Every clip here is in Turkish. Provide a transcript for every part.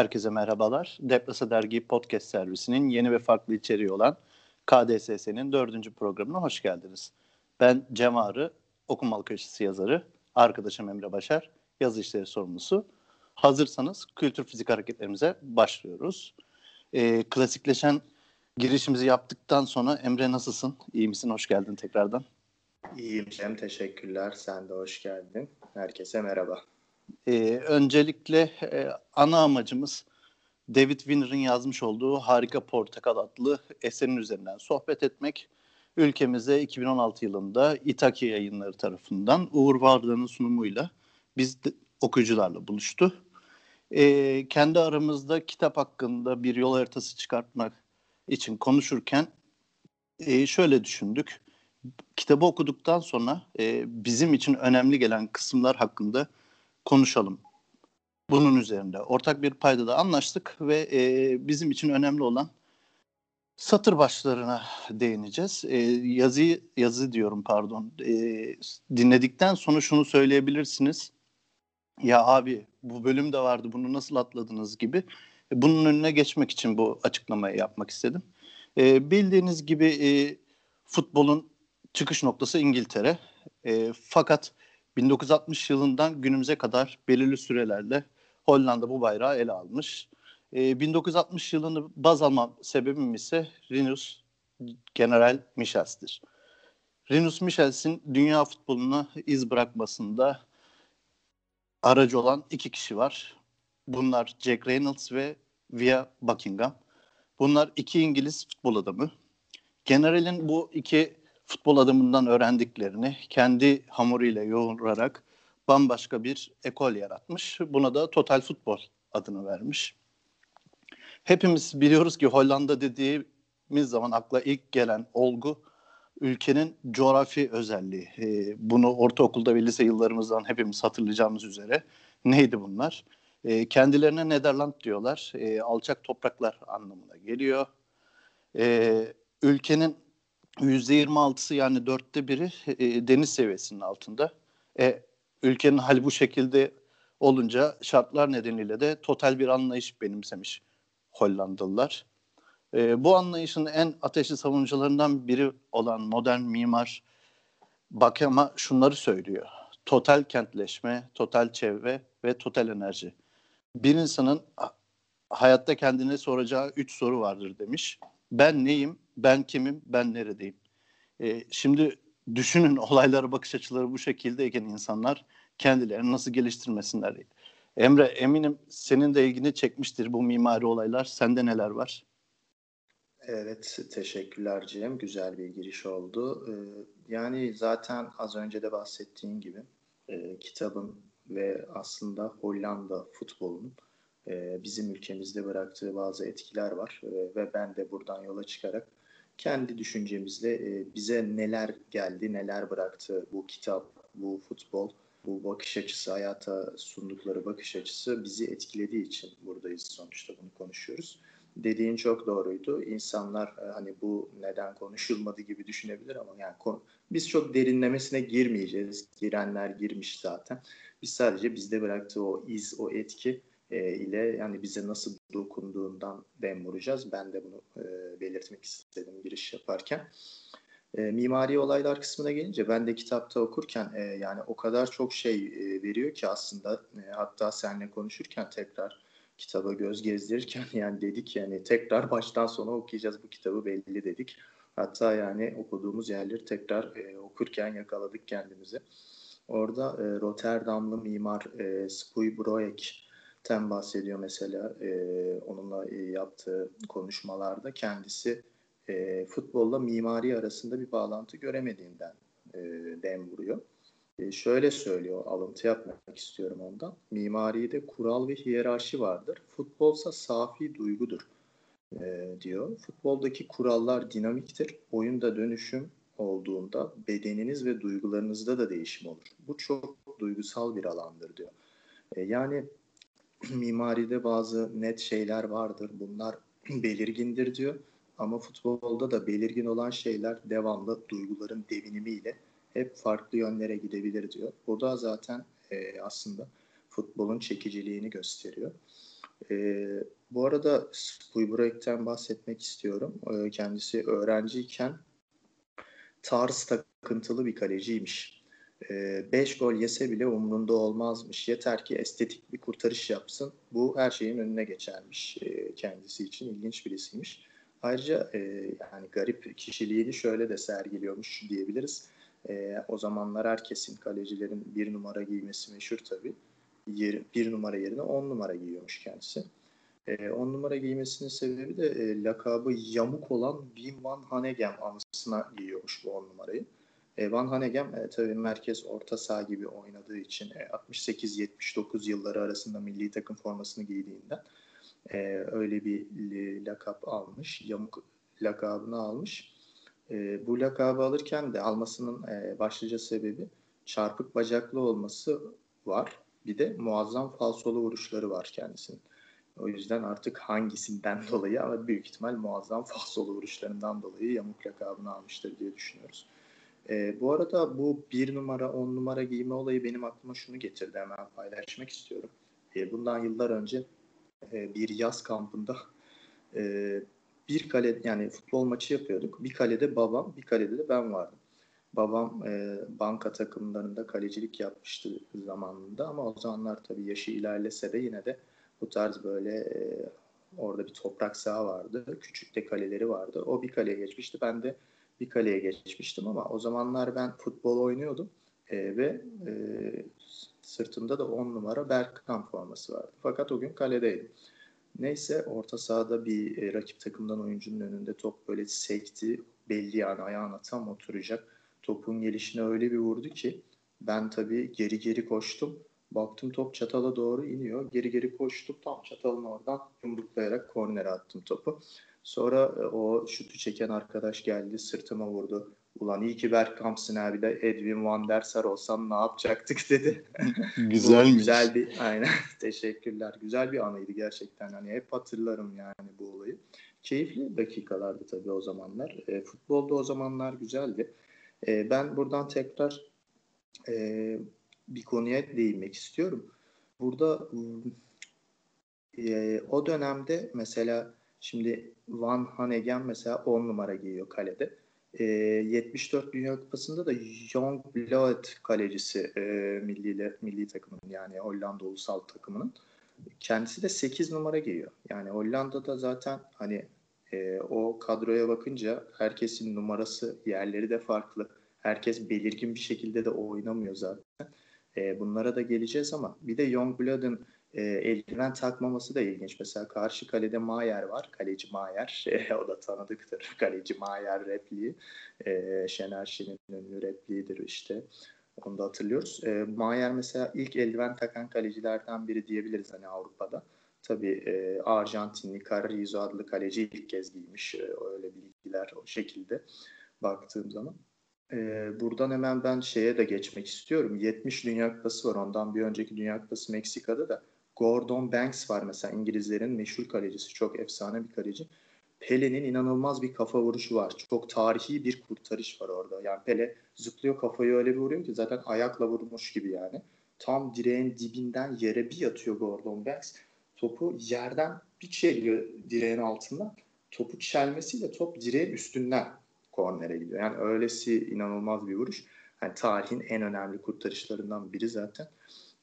Herkese merhabalar. Deplasa Dergi Podcast servisinin yeni ve farklı içeriği olan KDSS'nin dördüncü programına hoş geldiniz. Ben Cem Ağrı, okumalı köşesi yazarı, arkadaşım Emre Başar, yazı işleri sorumlusu. Hazırsanız kültür fizik hareketlerimize başlıyoruz. Ee, klasikleşen girişimizi yaptıktan sonra Emre nasılsın? İyi misin? Hoş geldin tekrardan. İyiyim Cem, teşekkürler. Sen de hoş geldin. Herkese merhaba. Ee, öncelikle e, ana amacımız David Winner'ın yazmış olduğu Harika Portakal adlı eserin üzerinden sohbet etmek. Ülkemize 2016 yılında İtaki yayınları tarafından Uğur Vardan'ın sunumuyla biz de, okuyucularla buluştu. Ee, kendi aramızda kitap hakkında bir yol haritası çıkartmak için konuşurken e, şöyle düşündük. Kitabı okuduktan sonra e, bizim için önemli gelen kısımlar hakkında konuşalım. Bunun üzerinde ortak bir payda da anlaştık ve e, bizim için önemli olan satır başlarına değineceğiz. E, yazıyı yazı diyorum pardon. E, dinledikten sonra şunu söyleyebilirsiniz. Ya abi bu bölüm de vardı bunu nasıl atladınız gibi. Bunun önüne geçmek için bu açıklamayı yapmak istedim. E, bildiğiniz gibi e, futbolun çıkış noktası İngiltere. E, fakat 1960 yılından günümüze kadar belirli sürelerle Hollanda bu bayrağı ele almış. E, 1960 yılını baz alma sebebim ise Rinus General Michels'tir. Rinus Michels'in dünya futboluna iz bırakmasında aracı olan iki kişi var. Bunlar Jack Reynolds ve Via Buckingham. Bunlar iki İngiliz futbol adamı. General'in bu iki futbol adamından öğrendiklerini kendi hamuruyla yoğurarak bambaşka bir ekol yaratmış. Buna da Total Futbol adını vermiş. Hepimiz biliyoruz ki Hollanda dediğimiz zaman akla ilk gelen olgu ülkenin coğrafi özelliği. Ee, bunu ortaokulda ve lise yıllarımızdan hepimiz hatırlayacağımız üzere. Neydi bunlar? Ee, kendilerine Nederland diyorlar. Ee, alçak topraklar anlamına geliyor. Ee, ülkenin %26'sı yani dörtte biri e, deniz seviyesinin altında. E, ülkenin hali bu şekilde olunca şartlar nedeniyle de total bir anlayış benimsemiş Hollandalılar. E, bu anlayışın en ateşli savunucularından biri olan modern mimar Bakema şunları söylüyor. Total kentleşme, total çevre ve total enerji. Bir insanın hayatta kendine soracağı üç soru vardır demiş. Ben neyim, ben kimim, ben neredeyim? E, şimdi düşünün olaylara bakış açıları bu şekildeyken insanlar kendilerini nasıl geliştirmesinler. Emre eminim senin de ilgini çekmiştir bu mimari olaylar. Sende neler var? Evet, teşekkürler Cem. Güzel bir giriş oldu. Ee, yani zaten az önce de bahsettiğim gibi e, kitabın ve aslında Hollanda futbolunun e, bizim ülkemizde bıraktığı bazı etkiler var. E, ve ben de buradan yola çıkarak kendi düşüncemizle e, bize neler geldi, neler bıraktı bu kitap, bu futbol, bu bakış açısı, hayata sundukları bakış açısı bizi etkilediği için buradayız sonuçta bunu konuşuyoruz. Dediğin çok doğruydu. İnsanlar e, hani bu neden konuşulmadı gibi düşünebilir ama yani konu, biz çok derinlemesine girmeyeceğiz. Girenler girmiş zaten. Biz sadece bizde bıraktığı o iz, o etki e, ile yani bize nasıl dokunduğundan dem vuracağız. Ben de bunu e, belirtmek istedim giriş yaparken. E, mimari olaylar kısmına gelince ben de kitapta okurken e, yani o kadar çok şey e, veriyor ki aslında e, hatta seninle konuşurken tekrar kitaba göz gezdirirken yani dedik yani tekrar baştan sona okuyacağız bu kitabı belli dedik. Hatta yani okuduğumuz yerleri tekrar e, okurken yakaladık kendimizi. Orada e, Rotterdamlı mimar e, Spuy Broek ten bahsediyor mesela e, onunla yaptığı konuşmalarda kendisi e, futbolla mimari arasında bir bağlantı göremediğinden e, dem vuruyor. E, şöyle söylüyor, alıntı yapmak istiyorum ondan. Mimaride kural ve hiyerarşi vardır. Futbolsa safi duygudur e, diyor. Futboldaki kurallar dinamiktir. Oyunda dönüşüm olduğunda bedeniniz ve duygularınızda da değişim olur. Bu çok duygusal bir alandır diyor. E, yani mimaride bazı net şeyler vardır. Bunlar belirgindir diyor. Ama futbolda da belirgin olan şeyler devamlı duyguların devinimiyle hep farklı yönlere gidebilir diyor. Bu da zaten e, aslında futbolun çekiciliğini gösteriyor. E, bu arada Spuyburek'ten bahsetmek istiyorum. E, kendisi öğrenciyken tarz takıntılı bir kaleciymiş. 5 e, gol yese bile umrunda olmazmış. Yeter ki estetik bir kurtarış yapsın. Bu her şeyin önüne geçermiş e, kendisi için. ilginç birisiymiş. Ayrıca e, yani garip kişiliğini şöyle de sergiliyormuş diyebiliriz. E, o zamanlar herkesin kalecilerin bir numara giymesi meşhur tabii. Bir numara yerine on numara giyiyormuş kendisi. E, on numara giymesinin sebebi de e, lakabı yamuk olan Wim van Hanegem anısına giyiyormuş bu on numarayı. E, van Hanegem e, tabii merkez orta saha gibi oynadığı için e, 68-79 yılları arasında milli takım formasını giydiğinden e, öyle bir lakap almış. Yamuk lakabını almış. E, bu lakabı alırken de almasının e, başlıca sebebi çarpık bacaklı olması var. Bir de muazzam falsolu vuruşları var kendisinin. O yüzden artık hangisinden dolayı ama büyük ihtimal muazzam falsolu vuruşlarından dolayı yamuk lakabını almıştır diye düşünüyoruz. E, bu arada bu bir numara, on numara giyme olayı benim aklıma şunu getirdi hemen paylaşmak istiyorum. E, bundan yıllar önce e, bir yaz kampında e, bir kale yani futbol maçı yapıyorduk. Bir kalede babam, bir kalede de ben vardım. Babam e, banka takımlarında kalecilik yapmıştı zamanında ama o zamanlar tabii yaşı ilerlese de yine de bu tarz böyle e, orada bir toprak saha vardı. Küçük de kaleleri vardı. O bir kaleye geçmişti. Ben de bir kaleye geçmiştim ama o zamanlar ben futbol oynuyordum e, ve e, sırtımda da 10 numara Bergkamp forması vardı. Fakat o gün kaledeydim. Neyse orta sahada bir e, rakip takımdan oyuncunun önünde top böyle sekti. Belli yani ayağına tam oturacak. Topun gelişine öyle bir vurdu ki ben tabii geri geri koştum. Baktım top çatala doğru iniyor. Geri geri koştum. Tam çatalın oradan yumruklayarak kornere attım topu. Sonra e, o şutu çeken arkadaş geldi sırtıma vurdu. Ulan iyi ki Bergkamp'sın abi de Edwin Van der Sar olsam ne yapacaktık dedi. Güzelmiş. güzel bir aynen teşekkürler. Güzel bir anıydı gerçekten. Hani hep hatırlarım yani bu olayı. Keyifli dakikalardı tabii o zamanlar. E, futbolda o zamanlar güzeldi. E, ben buradan tekrar e, bir konuya değinmek istiyorum. Burada e, o dönemde mesela şimdi Van Hanegen mesela 10 numara giyiyor kalede. E, 74 Dünya Kupası'nda da Young Blood kalecisi e, milli, milli takımın yani Hollanda ulusal takımının. Kendisi de 8 numara giyiyor. Yani Hollanda'da zaten hani e, o kadroya bakınca herkesin numarası yerleri de farklı. Herkes belirgin bir şekilde de oynamıyor zaten. E, bunlara da geleceğiz ama bir de Youngblood'un e, eldiven takmaması da ilginç. Mesela karşı kalede Mayer var. Kaleci Mayer. E, o da tanıdıktır. Kaleci Mayer repliği. E, Şener Şen'in ünlü repliğidir işte. Onu da hatırlıyoruz. E, Mayer mesela ilk eldiven takan kalecilerden biri diyebiliriz hani Avrupa'da. Tabii e, Arjantinli Carrizo adlı kaleci ilk kez giymiş. E, öyle bilgiler o şekilde baktığım zaman. Ee, buradan hemen ben şeye de geçmek istiyorum. 70 Dünya Kupası var. Ondan bir önceki Dünya Kupası Meksika'da da Gordon Banks var mesela İngilizlerin meşhur kalecisi. Çok efsane bir kaleci. Pele'nin inanılmaz bir kafa vuruşu var. Çok tarihi bir kurtarış var orada. Yani Pele zıplıyor kafayı öyle bir vuruyor ki zaten ayakla vurmuş gibi yani. Tam direğin dibinden yere bir yatıyor Gordon Banks. Topu yerden bir çeliyor direğin altından. Topu çelmesiyle top direğin üstünden kornere gidiyor. Yani öylesi inanılmaz bir vuruş. Yani tarihin en önemli kurtarışlarından biri zaten.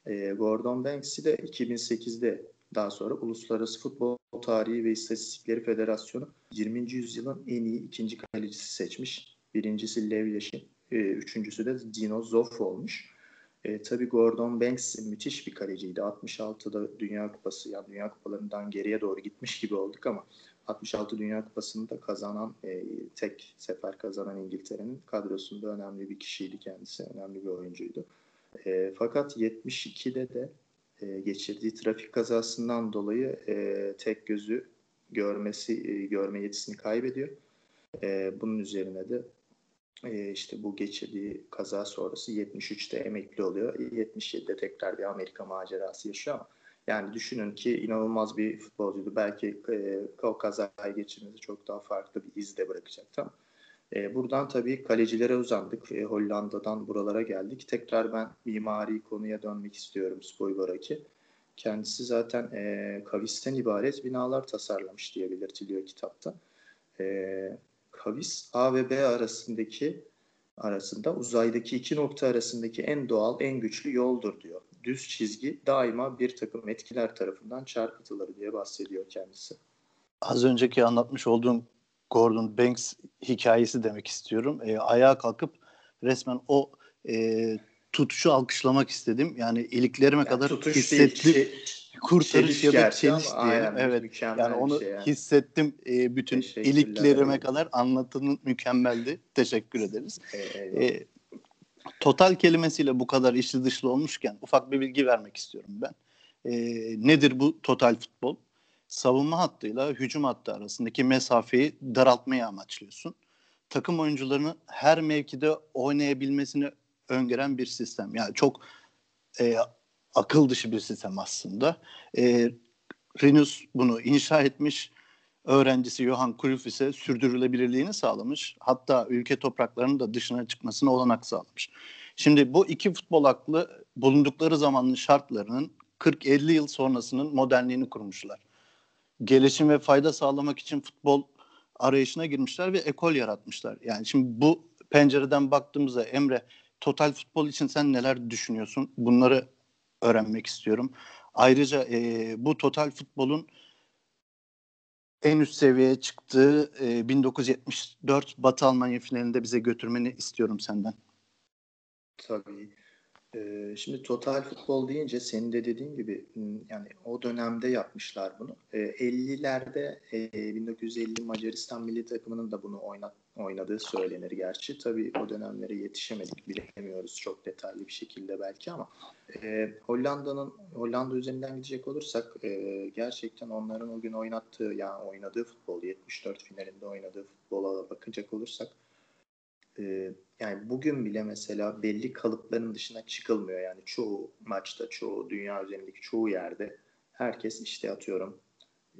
E, Gordon Banks'i de 2008'de daha sonra Uluslararası Futbol Tarihi ve İstatistikleri Federasyonu 20. yüzyılın en iyi ikinci kalecisi seçmiş. Birincisi Lev Yashin, e, üçüncüsü de Dino Zoff olmuş. E, tabii Gordon Banks müthiş bir kaleciydi. 66'da Dünya Kupası, yani Dünya Kupalarından geriye doğru gitmiş gibi olduk ama 66 Dünya Kupası'nda kazanan, e, tek sefer kazanan İngiltere'nin kadrosunda önemli bir kişiydi kendisi. Önemli bir oyuncuydu. E, fakat 72'de de e, geçirdiği trafik kazasından dolayı e, tek gözü görmesi e, görme yetisini kaybediyor. E, bunun üzerine de e, işte bu geçirdiği kaza sonrası 73'te emekli oluyor. 77'de tekrar bir Amerika macerası yaşıyor ama yani düşünün ki inanılmaz bir futbolcuydu. Belki e, o kazayı geçirmesi çok daha farklı bir iz de bırakacaktı ama e, buradan tabii kalecilere uzandık. E, Hollanda'dan buralara geldik. Tekrar ben mimari konuya dönmek istiyorum Spoiber'aki. Kendisi zaten e, kavisten ibaret binalar tasarlamış diye belirtiliyor kitapta. E, kavis A ve B arasındaki arasında uzaydaki iki nokta arasındaki en doğal, en güçlü yoldur diyor. Düz çizgi daima bir takım etkiler tarafından çarpıtılır diye bahsediyor kendisi. Az önceki anlatmış olduğum Gordon Banks hikayesi demek istiyorum. E, ayağa kalkıp resmen o e, tutuşu alkışlamak istedim. Yani iliklerime yani kadar hissettim. Değil, kurtarış ya da çeliş diyelim. Evet. Yani onu şey yani. hissettim e, bütün iliklerime kadar anlatının mükemmeldi. Teşekkür ederiz. E, total kelimesiyle bu kadar içli dışlı olmuşken ufak bir bilgi vermek istiyorum ben. E, nedir bu total futbol? Savunma hattıyla hücum hattı arasındaki mesafeyi daraltmayı amaçlıyorsun. Takım oyuncularını her mevkide oynayabilmesini öngören bir sistem. Yani çok e, akıl dışı bir sistem aslında. E, Rinus bunu inşa etmiş. Öğrencisi Johan Cruyff ise sürdürülebilirliğini sağlamış. Hatta ülke topraklarının da dışına çıkmasına olanak sağlamış. Şimdi bu iki futbol aklı bulundukları zamanın şartlarının 40-50 yıl sonrasının modernliğini kurmuşlar. Gelişim ve fayda sağlamak için futbol arayışına girmişler ve ekol yaratmışlar. Yani şimdi bu pencereden baktığımızda Emre total futbol için sen neler düşünüyorsun? Bunları öğrenmek istiyorum. Ayrıca e, bu total futbolun en üst seviyeye çıktığı e, 1974 Batı Almanya finalinde bize götürmeni istiyorum senden. Tabii. Ee, şimdi total futbol deyince senin de dediğin gibi yani o dönemde yapmışlar bunu. Ee, 50'lerde e, 1950 Macaristan milli takımının da bunu oynat, oynadığı söylenir gerçi. Tabii o dönemlere yetişemedik bilemiyoruz çok detaylı bir şekilde belki ama e, Hollanda'nın Hollanda üzerinden gidecek olursak e, gerçekten onların o gün oynattığı yani oynadığı futbol 74 finalinde oynadığı futbola bakacak olursak e, yani bugün bile mesela belli kalıpların dışına çıkılmıyor. Yani çoğu maçta, çoğu dünya üzerindeki çoğu yerde herkes işte atıyorum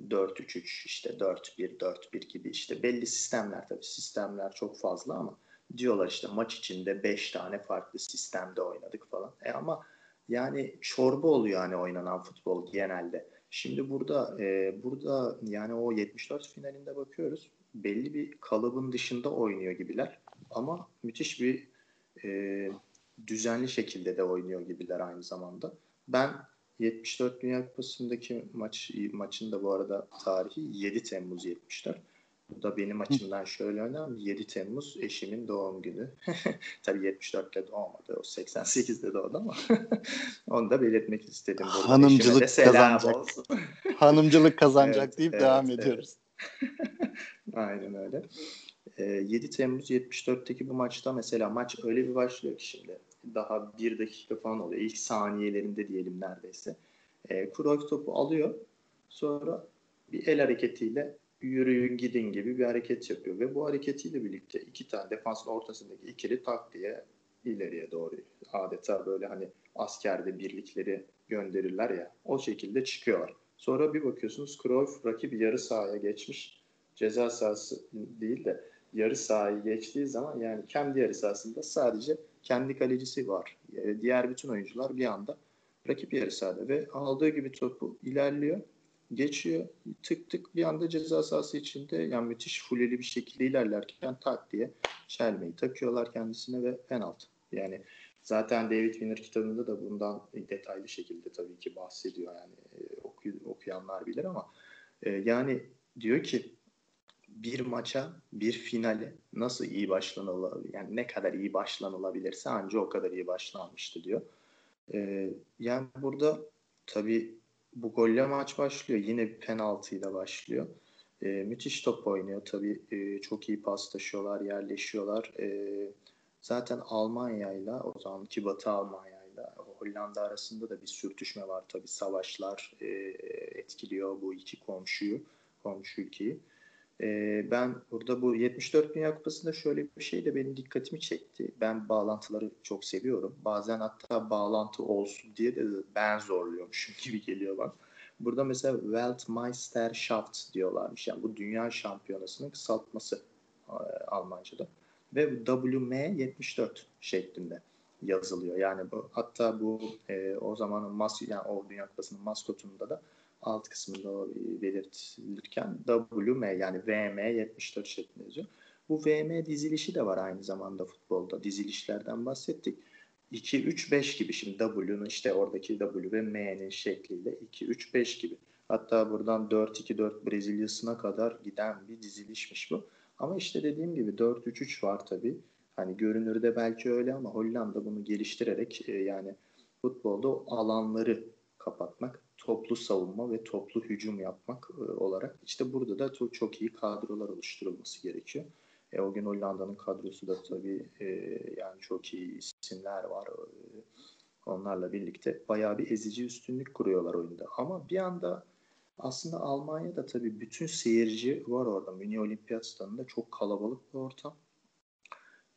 4-3-3 işte 4-1 4-1 gibi işte belli sistemler tabii sistemler çok fazla ama diyorlar işte maç içinde 5 tane farklı sistemde oynadık falan. E ama yani çorba oluyor yani oynanan futbol genelde. Şimdi burada e, burada yani o 74 finalinde bakıyoruz belli bir kalıbın dışında oynuyor gibiler. Ama müthiş bir e, düzenli şekilde de oynuyor gibiler aynı zamanda. Ben 74 Dünya Kupası'ndaki maç maçın da bu arada tarihi 7 Temmuz 74. Bu da benim açımdan şöyle önemli. 7 Temmuz eşimin doğum günü. Tabii 74'te doğmadı. O 88'de doğdu ama onu da belirtmek istedim. Burada. Hanımcılık kazanacak. Olsun. Hanımcılık kazanacak evet, deyip evet, devam evet. ediyoruz. Aynen öyle. 7 ee, Temmuz 74'teki bu maçta mesela maç öyle bir başlıyor ki şimdi daha bir dakika falan oluyor. İlk saniyelerinde diyelim neredeyse. E, Cruyff topu alıyor. Sonra bir el hareketiyle yürüyün gidin gibi bir hareket yapıyor. Ve bu hareketiyle birlikte iki tane defansın ortasındaki ikili tak diye ileriye doğru adeta böyle hani askerde birlikleri gönderirler ya o şekilde çıkıyorlar. Sonra bir bakıyorsunuz Cruyff rakip yarı sahaya geçmiş. Ceza sahası değil de yarı sahayı geçtiği zaman yani kendi yarı sahasında sadece kendi kalecisi var. Yani diğer bütün oyuncular bir anda rakip yarı sahada ve aldığı gibi topu ilerliyor, geçiyor, tık tık bir anda ceza sahası içinde yani müthiş fuleli bir şekilde ilerlerken tak diye çelmeyi takıyorlar kendisine ve penaltı. Yani zaten David Winner kitabında da bundan detaylı şekilde tabii ki bahsediyor yani e, okuyanlar bilir ama e, yani diyor ki bir maça, bir finale nasıl iyi başlanılabilir, yani ne kadar iyi başlanılabilirse anca o kadar iyi başlanmıştı diyor. Ee, yani burada tabii bu golle maç başlıyor. Yine bir penaltıyla başlıyor. Ee, müthiş top oynuyor tabii. E, çok iyi paslaşıyorlar, yerleşiyorlar. E, zaten Almanya ile o zamanki Batı Almanya ile Hollanda arasında da bir sürtüşme var tabii. Savaşlar e, etkiliyor bu iki komşuyu, komşu ülkeyi. E, ben burada bu 74 Dünya Kupası'nda şöyle bir şey de benim dikkatimi çekti. Ben bağlantıları çok seviyorum. Bazen hatta bağlantı olsun diye de ben zorluyormuşum gibi geliyor bana. Burada mesela Weltmeisterschaft diyorlarmış. Yani bu dünya şampiyonasının kısaltması Almanca'da. Ve WM 74 şeklinde. yazılıyor. Yani bu, hatta bu e, o zamanın mas yani o Dünya Kupası'nın maskotunda da alt kısmında o belirtilirken WM yani VM 74 şeklinde yazıyor. Bu VM dizilişi de var aynı zamanda futbolda. Dizilişlerden bahsettik. 2-3-5 gibi şimdi W'nun işte oradaki W ve M'nin şekliyle 2-3-5 gibi. Hatta buradan 4-2-4 Brezilya'sına kadar giden bir dizilişmiş bu. Ama işte dediğim gibi 4-3-3 var tabii. Hani görünürde belki öyle ama Hollanda bunu geliştirerek e, yani futbolda alanları kapatmak, toplu savunma ve toplu hücum yapmak e, olarak işte burada da çok, çok iyi kadrolar oluşturulması gerekiyor. E, o gün Hollanda'nın kadrosu da tabii e, yani çok iyi isimler var. E, onlarla birlikte bayağı bir ezici üstünlük kuruyorlar oyunda. Ama bir anda aslında Almanya'da tabii bütün seyirci var orada. Münih Olimpiyat Stadında çok kalabalık bir ortam.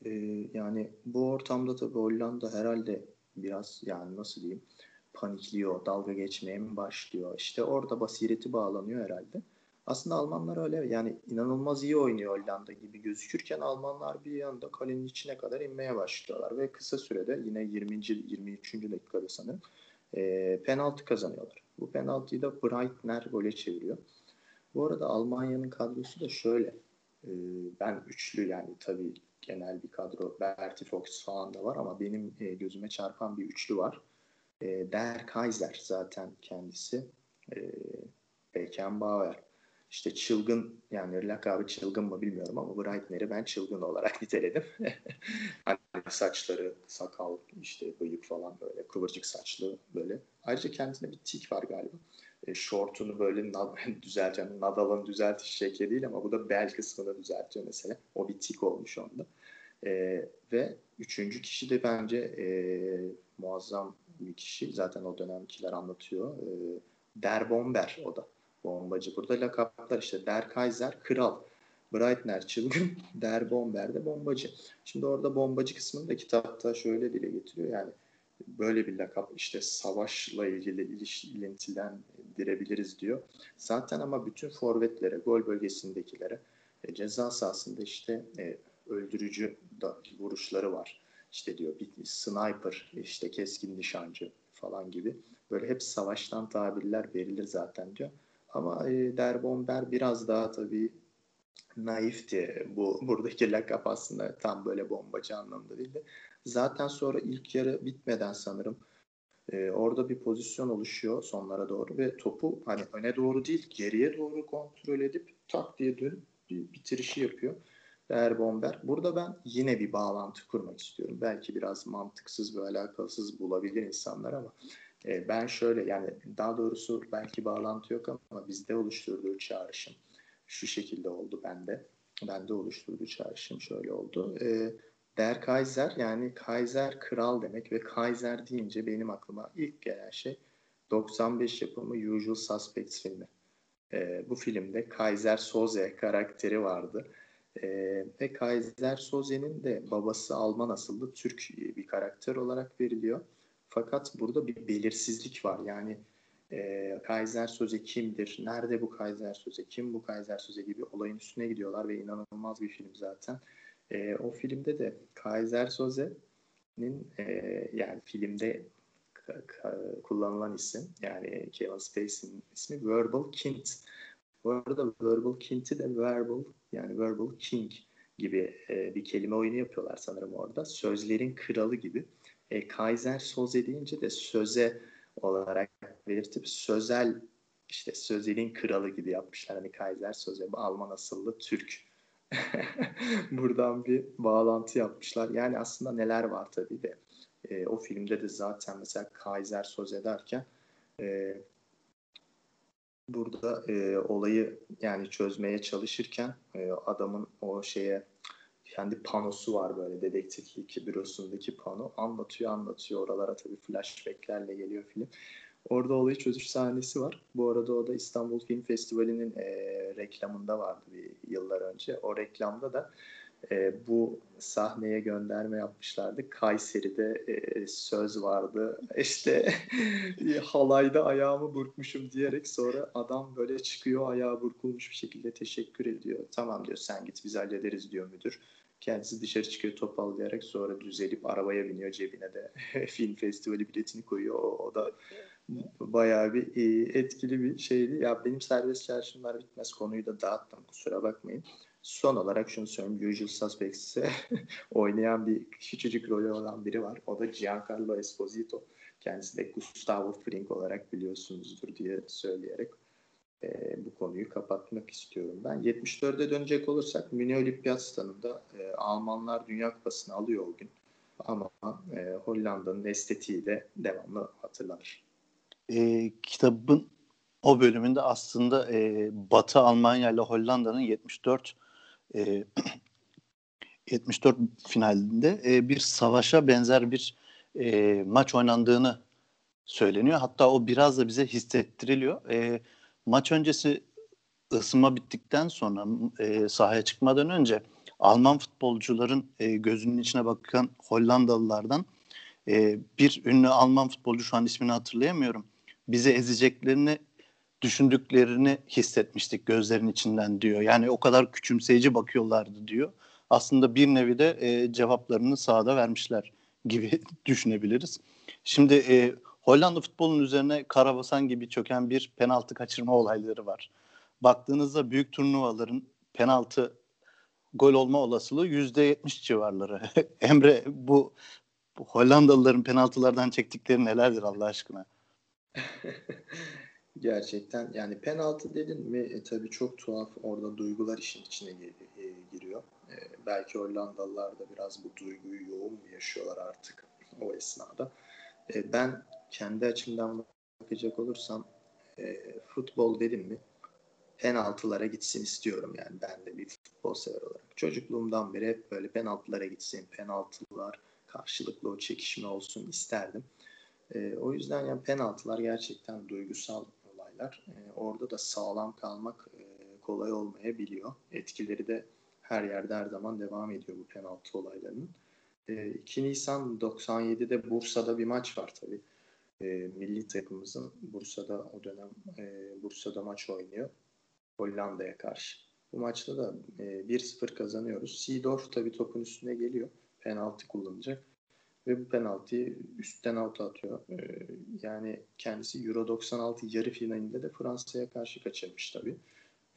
Ee, yani bu ortamda tabii Hollanda herhalde biraz yani nasıl diyeyim panikliyor, dalga geçmeye mi başlıyor? İşte orada basireti bağlanıyor herhalde. Aslında Almanlar öyle yani inanılmaz iyi oynuyor Hollanda gibi gözükürken Almanlar bir anda kalenin içine kadar inmeye başlıyorlar ve kısa sürede yine 20. 23. dakikada sanırım e, penaltı kazanıyorlar. Bu penaltıyı da Breitner gole çeviriyor. Bu arada Almanya'nın kadrosu da şöyle. E, ben üçlü yani tabii genel bir kadro. Berti Fox falan da var ama benim e, gözüme çarpan bir üçlü var. E, Der Kaiser zaten kendisi. E, Beckenbauer. İşte çılgın yani lakabı çılgın mı bilmiyorum ama Breitner'i ben çılgın olarak niteledim. hani saçları, sakal, işte bıyık falan böyle kıvırcık saçlı böyle. Ayrıca kendisinde bir tik var galiba. E, şortunu böyle düzelten, Nadal'ın düzeltiş şekli değil ama bu da bel kısmını düzeltiyor mesela. O bir tik olmuş onda. E, ve üçüncü kişi de bence e, muazzam bir kişi. Zaten o dönemkiler anlatıyor. E, Der Bomber o da bombacı. Burada lakaplar işte Der Kaiser kral. Breitner çılgın, Der Bomber de bombacı. Şimdi orada bombacı kısmını da kitapta şöyle dile getiriyor. Yani böyle bir lakap işte savaşla ilgili ilintilendirebiliriz diyor. Zaten ama bütün forvetlere, gol bölgesindekilere e, ceza sahasında işte e, öldürücü da vuruşları var. İşte diyor bir sniper, işte keskin nişancı falan gibi. Böyle hep savaştan tabirler verilir zaten diyor. Ama e, Der Bomber biraz daha tabii naifti. Bu buradaki lakap aslında tam böyle bombacı anlamda değil de. Zaten sonra ilk yarı bitmeden sanırım e, orada bir pozisyon oluşuyor sonlara doğru ve topu hani öne doğru değil geriye doğru kontrol edip tak diye dönüp bir bitirişi yapıyor. Der Bomber. Burada ben yine bir bağlantı kurmak istiyorum. Belki biraz mantıksız ve alakasız bulabilir insanlar ama e, ben şöyle yani daha doğrusu belki bağlantı yok ama bizde oluşturduğu çağrışım şu şekilde oldu bende. Bende oluşturduğu çağrışım şöyle oldu. E, Der Kaiser yani Kaiser kral demek ve Kaiser deyince benim aklıma ilk gelen şey 95 yapımı Usual Suspects filmi. E, bu filmde Kaiser Soze karakteri vardı. E, ve Kaiser Soze'nin de babası Alman asıllı Türk bir karakter olarak veriliyor. Fakat burada bir belirsizlik var. Yani e, Kaiser Söze kimdir? Nerede bu Kaiser Söze? Kim bu Kaiser Söze gibi olayın üstüne gidiyorlar ve inanılmaz bir film zaten. E, o filmde de Kaiser Söze'nin e, yani filmde kullanılan isim yani Kevin Spacey'nin ismi Verbal Kint. Bu arada Verbal Kint'i de Verbal yani Verbal King gibi e, bir kelime oyunu yapıyorlar sanırım orada. Sözlerin kralı gibi. E, Kaiser Söze deyince de söze olarak belirtip sözel işte sözelin kralı gibi yapmışlar. Hani Kaiser Söze Alman asıllı Türk. Buradan bir bağlantı yapmışlar. Yani aslında neler var tabii de. E, o filmde de zaten mesela Kaiser Söze derken e, burada e, olayı yani çözmeye çalışırken e, adamın o şeye kendi panosu var böyle dedektiflik bürosundaki pano. Anlatıyor anlatıyor. Oralara tabii flashbacklerle geliyor film. Orada olayı çözüş sahnesi var. Bu arada o da İstanbul Film Festivali'nin e, reklamında vardı bir yıllar önce. O reklamda da e, bu sahneye gönderme yapmışlardı. Kayseri'de e, söz vardı. İşte halayda ayağımı burkmuşum diyerek sonra adam böyle çıkıyor ayağı burkulmuş bir şekilde teşekkür ediyor. Tamam diyor sen git biz hallederiz diyor müdür Kendisi dışarı çıkıyor topallayarak sonra düzelip arabaya biniyor cebine de film festivali biletini koyuyor. O, o da bayağı bir e, etkili bir şeydi. Ya benim serbest çarşımlar bitmez konuyu da dağıttım kusura bakmayın. Son olarak şunu söyleyeyim. Usual Suspects'e oynayan bir küçücük rolü olan biri var. O da Giancarlo Esposito. Kendisi de Gustavo Fring olarak biliyorsunuzdur diye söyleyerek e, bu konuyu kapatmak istiyorum ben. 74'e dönecek olursak Münih Olimpiyat Stadında e, Almanlar Dünya Kupası'nı alıyor o gün. Ama e, Hollanda'nın estetiği de devamlı hatırlanır. E, kitabın o bölümünde aslında e, Batı Almanya ile Hollanda'nın 74 e, 74 finalinde e, bir savaşa benzer bir e, maç oynandığını söyleniyor. Hatta o biraz da bize hissettiriliyor. E, maç öncesi ısınma bittikten sonra e, sahaya çıkmadan önce Alman futbolcuların e, gözünün içine bakan Hollandalılardan e, bir ünlü Alman futbolcu şu an ismini hatırlayamıyorum. Bizi ezeceklerini düşündüklerini hissetmiştik gözlerin içinden diyor. Yani o kadar küçümseyici bakıyorlardı diyor. Aslında bir nevi de e, cevaplarını sahada vermişler gibi düşünebiliriz. Şimdi e, Hollanda futbolunun üzerine karabasan gibi çöken bir penaltı kaçırma olayları var. Baktığınızda büyük turnuvaların penaltı gol olma olasılığı yüzde yetmiş civarları. Emre bu, Hollandalıların penaltılardan çektikleri nelerdir Allah aşkına? Gerçekten yani penaltı dedin mi e, tabii çok tuhaf orada duygular işin içine e, giriyor. E, belki Hollandalılar da biraz bu duyguyu yoğun yaşıyorlar artık o esnada. E, ben kendi açımdan bakacak olursam e, futbol dedim mi penaltılara gitsin istiyorum yani ben de bir futbol sever olarak. Çocukluğumdan beri hep böyle penaltılara gitsin, penaltılar karşılıklı o çekişme olsun isterdim. E, o yüzden yani penaltılar gerçekten duygusal olaylar. E, orada da sağlam kalmak e, kolay olmayabiliyor. Etkileri de her yerde her zaman devam ediyor bu penaltı olaylarının. E, 2 Nisan 97'de Bursa'da bir maç var tabii. E, milli takımımızın Bursa'da o dönem e, Bursa'da maç oynuyor. Hollanda'ya karşı. Bu maçta da e, 1-0 kazanıyoruz. Seedorf tabii topun üstüne geliyor. Penaltı kullanacak. Ve bu penaltıyı üstten out atıyor. E, yani kendisi Euro 96 yarı finalinde de Fransa'ya karşı kaçırmış tabii.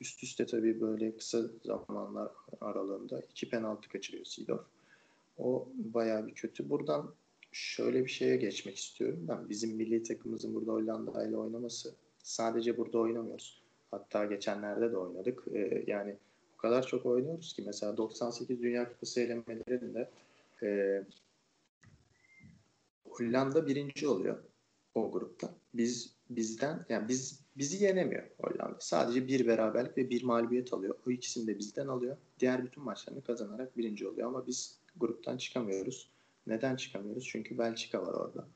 Üst üste tabii böyle kısa zamanlar aralığında iki penaltı kaçırıyor Seedorf. O bayağı bir kötü. Buradan şöyle bir şeye geçmek istiyorum. Ben bizim milli takımımızın burada Hollanda ile oynaması sadece burada oynamıyoruz. Hatta geçenlerde de oynadık. Ee, yani o kadar çok oynuyoruz ki mesela 98 Dünya Kupası elemelerinde e, Hollanda birinci oluyor o grupta. Biz bizden yani biz bizi yenemiyor Hollanda. Sadece bir beraberlik ve bir mağlubiyet alıyor. O ikisini de bizden alıyor. Diğer bütün maçlarını kazanarak birinci oluyor ama biz gruptan çıkamıyoruz. Neden çıkamıyoruz? Çünkü Belçika var orada.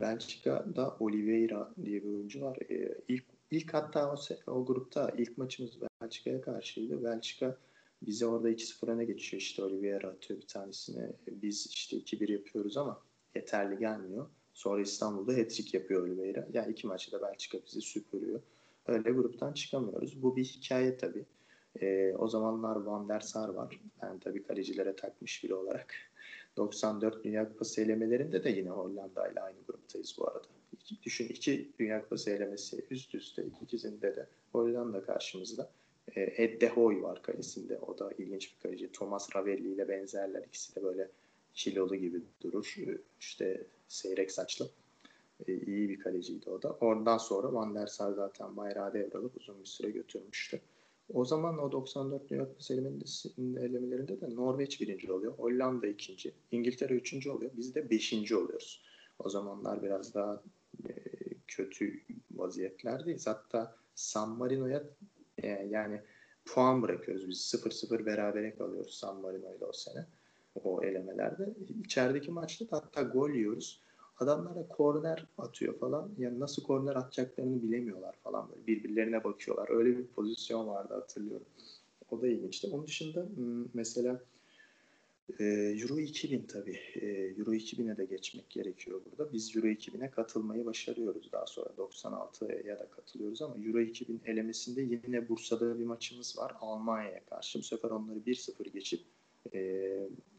Belçika'da Oliveira diye bir oyuncu var. Ee, ilk ilk hatta o, o grupta ilk maçımız Belçika'ya karşıydı. Belçika bize orada 2-0 öne geçiyor. İşte Oliveira atıyor bir tanesini. Biz işte 2-1 yapıyoruz ama yeterli gelmiyor. Sonra İstanbul'da hat-trick yapıyor Oliveira. Yani iki maçta da Belçika bizi süpürüyor. Öyle gruptan çıkamıyoruz. Bu bir hikaye tabii. E, o zamanlar Van der Sar var. Ben tabii kalecilere takmış biri olarak. 94 Dünya Kupası elemelerinde de yine Hollanda ile aynı gruptayız bu arada. İki, düşün iki Dünya Kupası elemesi üst üste ikisinde de Hollanda karşımızda. E, Ed de Hoy var kalesinde. O da ilginç bir kaleci. Thomas Ravelli ile benzerler. İkisi de böyle kilolu gibi durur. İşte seyrek saçlı. E, iyi bir kaleciydi o da. Oradan sonra Van der Sar zaten bayrağı devralıp uzun bir süre götürmüştü. O zaman o 94 Dünya Kupası elemelerinde de Norveç birinci oluyor. Hollanda ikinci. İngiltere üçüncü oluyor. Biz de beşinci oluyoruz. O zamanlar biraz daha e, kötü vaziyetlerdeyiz. Hatta San Marino'ya e, yani puan bırakıyoruz. Biz 0-0 berabere kalıyoruz San Marino ile o sene. O elemelerde. İçerideki maçta da hatta gol yiyoruz adamlara korner atıyor falan. Yani nasıl korner atacaklarını bilemiyorlar falan böyle. Birbirlerine bakıyorlar. Öyle bir pozisyon vardı hatırlıyorum. O da ilginçti. Onun dışında mesela e, Euro 2000 tabii. E, Euro 2000'e de geçmek gerekiyor burada. Biz Euro 2000'e katılmayı başarıyoruz daha sonra. 96'ya da katılıyoruz ama Euro 2000 elemesinde yine Bursa'da bir maçımız var. Almanya'ya karşı. Bu sefer onları 1-0 geçip E,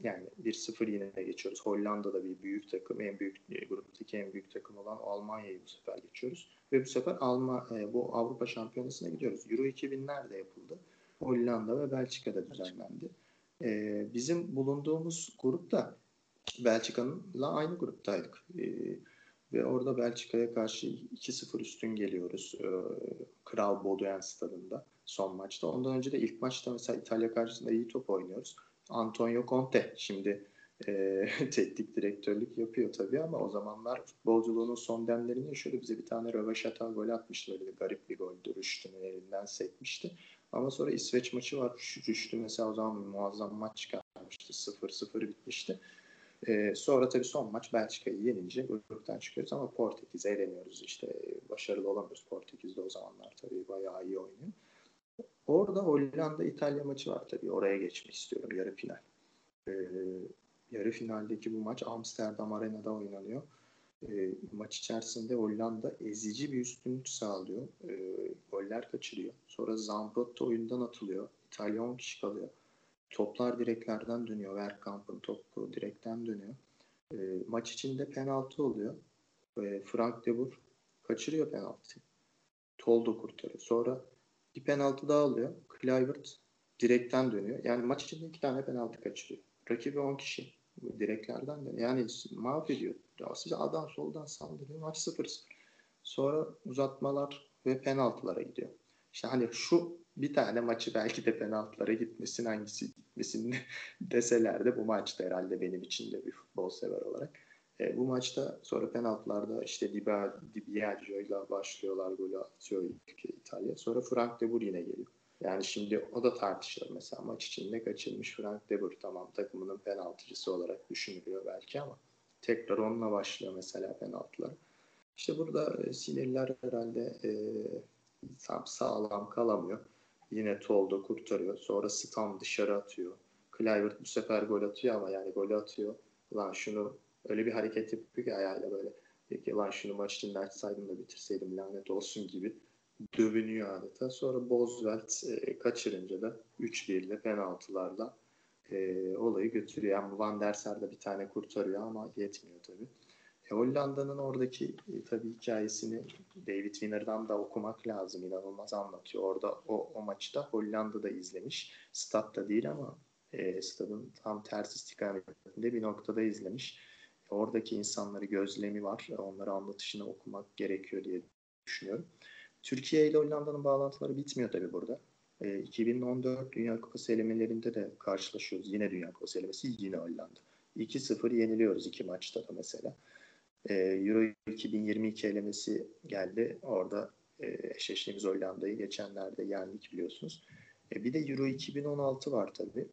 yani 1-0 yine geçiyoruz. Hollanda'da bir büyük takım, en büyük gruptaki en büyük takım olan Almanya'yı bu sefer geçiyoruz. Ve bu sefer Alma, e, bu Avrupa Şampiyonası'na gidiyoruz. Euro 2000 nerede yapıldı? Hollanda ve Belçika'da düzenlendi. E, bizim bulunduğumuz grupta Belçika'nınla aynı gruptaydık. E, ve orada Belçika'ya karşı 2-0 üstün geliyoruz. E, Kral Baudouin stadında son maçta. Ondan önce de ilk maçta mesela İtalya karşısında iyi top oynuyoruz. Antonio Conte şimdi e, teknik direktörlük yapıyor tabii ama o zamanlar futbolculuğunun son demlerini yaşıyordu. Bize bir tane röveşata gol atmıştı. Böyle bir garip bir goldü. Rüştü'nün elinden sekmişti. Ama sonra İsveç maçı var. Rüştü mesela o zaman muazzam maç çıkarmıştı. 0-0 bitmişti. Ee, sonra tabii son maç Belçika'yı yenince gruptan çıkıyoruz ama Portekiz'e eleniyoruz. İşte başarılı olamıyoruz. Portekiz'de o zamanlar tabii bayağı iyi oynuyor. Orada Hollanda-İtalya maçı var tabii. Oraya geçmek istiyorum yarı final. Ee, yarı finaldeki bu maç Amsterdam Arena'da oynanıyor. E, maç içerisinde Hollanda ezici bir üstünlük sağlıyor. E, goller kaçırıyor. Sonra Zambrotta oyundan atılıyor. İtalya 10 kişi kalıyor. Toplar direklerden dönüyor. Verkamp'ın topu direkten dönüyor. E, maç içinde penaltı oluyor. E, Frank de Boer kaçırıyor penaltı. Toldo kurtarıyor. Sonra bir penaltı daha alıyor. Kluivert direkten dönüyor. Yani maç içinde iki tane penaltı kaçırıyor. Rakibi 10 kişi direklerden de yani mahvediyor. Size adam soldan saldırıyor. Maç 0-0. Sonra uzatmalar ve penaltılara gidiyor. İşte hani şu bir tane maçı belki de penaltılara gitmesin hangisi gitmesin deseler de bu maçta herhalde benim için de bir futbol sever olarak. E, bu maçta sonra penaltılarda işte Di Biagio ile başlıyorlar golü atıyor İtalya. Sonra Frank de Boer yine geliyor. Yani şimdi o da tartışılır mesela maç içinde kaçırmış Frank de Boer tamam takımının penaltıcısı olarak düşünülüyor belki ama tekrar onunla başlıyor mesela penaltılar. İşte burada e, sinirler herhalde e, tam sağlam kalamıyor. Yine Toldo kurtarıyor. Sonra Stam dışarı atıyor. Kluivert bu sefer gol atıyor ama yani gol atıyor. Lan şunu öyle bir hareket yapıyor ki ayağıyla böyle. Peki lan şunu maç içinde açsaydım da bitirseydim lanet olsun gibi dövünüyor adeta. Sonra Boswell e, kaçırınca da 3-1 ile penaltılarla e, olayı götürüyor. Yani Van der Sar da bir tane kurtarıyor ama yetmiyor tabii. E, Hollanda'nın oradaki e, tabii hikayesini David Winner'dan da okumak lazım. İnanılmaz anlatıyor. Orada o, o maçta Hollanda'da izlemiş. Statta değil ama e, stadın tam tersi istikametinde bir noktada izlemiş. Oradaki insanları gözlemi var. Onları anlatışını okumak gerekiyor diye düşünüyorum. Türkiye ile Hollanda'nın bağlantıları bitmiyor tabii burada. E, 2014 Dünya Kupası elemelerinde de karşılaşıyoruz. Yine Dünya Kupası elemesi yine Hollanda. 2-0 yeniliyoruz iki maçta da mesela. E, Euro 2022 elemesi geldi. Orada e, eşleştiğimiz Hollanda'yı geçenlerde yendik biliyorsunuz. E, bir de Euro 2016 var tabii.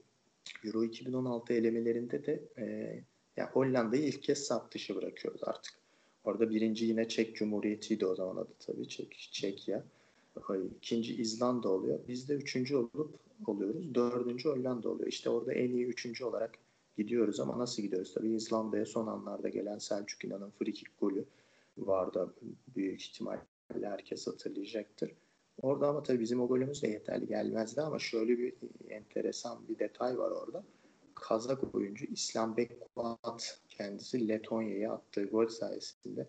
Euro 2016 elemelerinde de e, yani Hollanda'yı ilk kez sap dışı bırakıyoruz artık. Orada birinci yine Çek Cumhuriyeti'ydi o zaman adı tabii Çek, Çekya. İkinci İzlanda oluyor. Biz de üçüncü olup oluyoruz. Dördüncü Hollanda oluyor. İşte orada en iyi üçüncü olarak gidiyoruz ama nasıl gidiyoruz? Tabii İzlanda'ya son anlarda gelen Selçuk İnan'ın frikik golü vardı. Büyük ihtimalle herkes hatırlayacaktır. Orada ama tabii bizim o golümüz de yeterli gelmezdi ama şöyle bir enteresan bir detay var orada. Kazak oyuncu İslam Bekvat kendisi Letonya'ya attığı gol sayesinde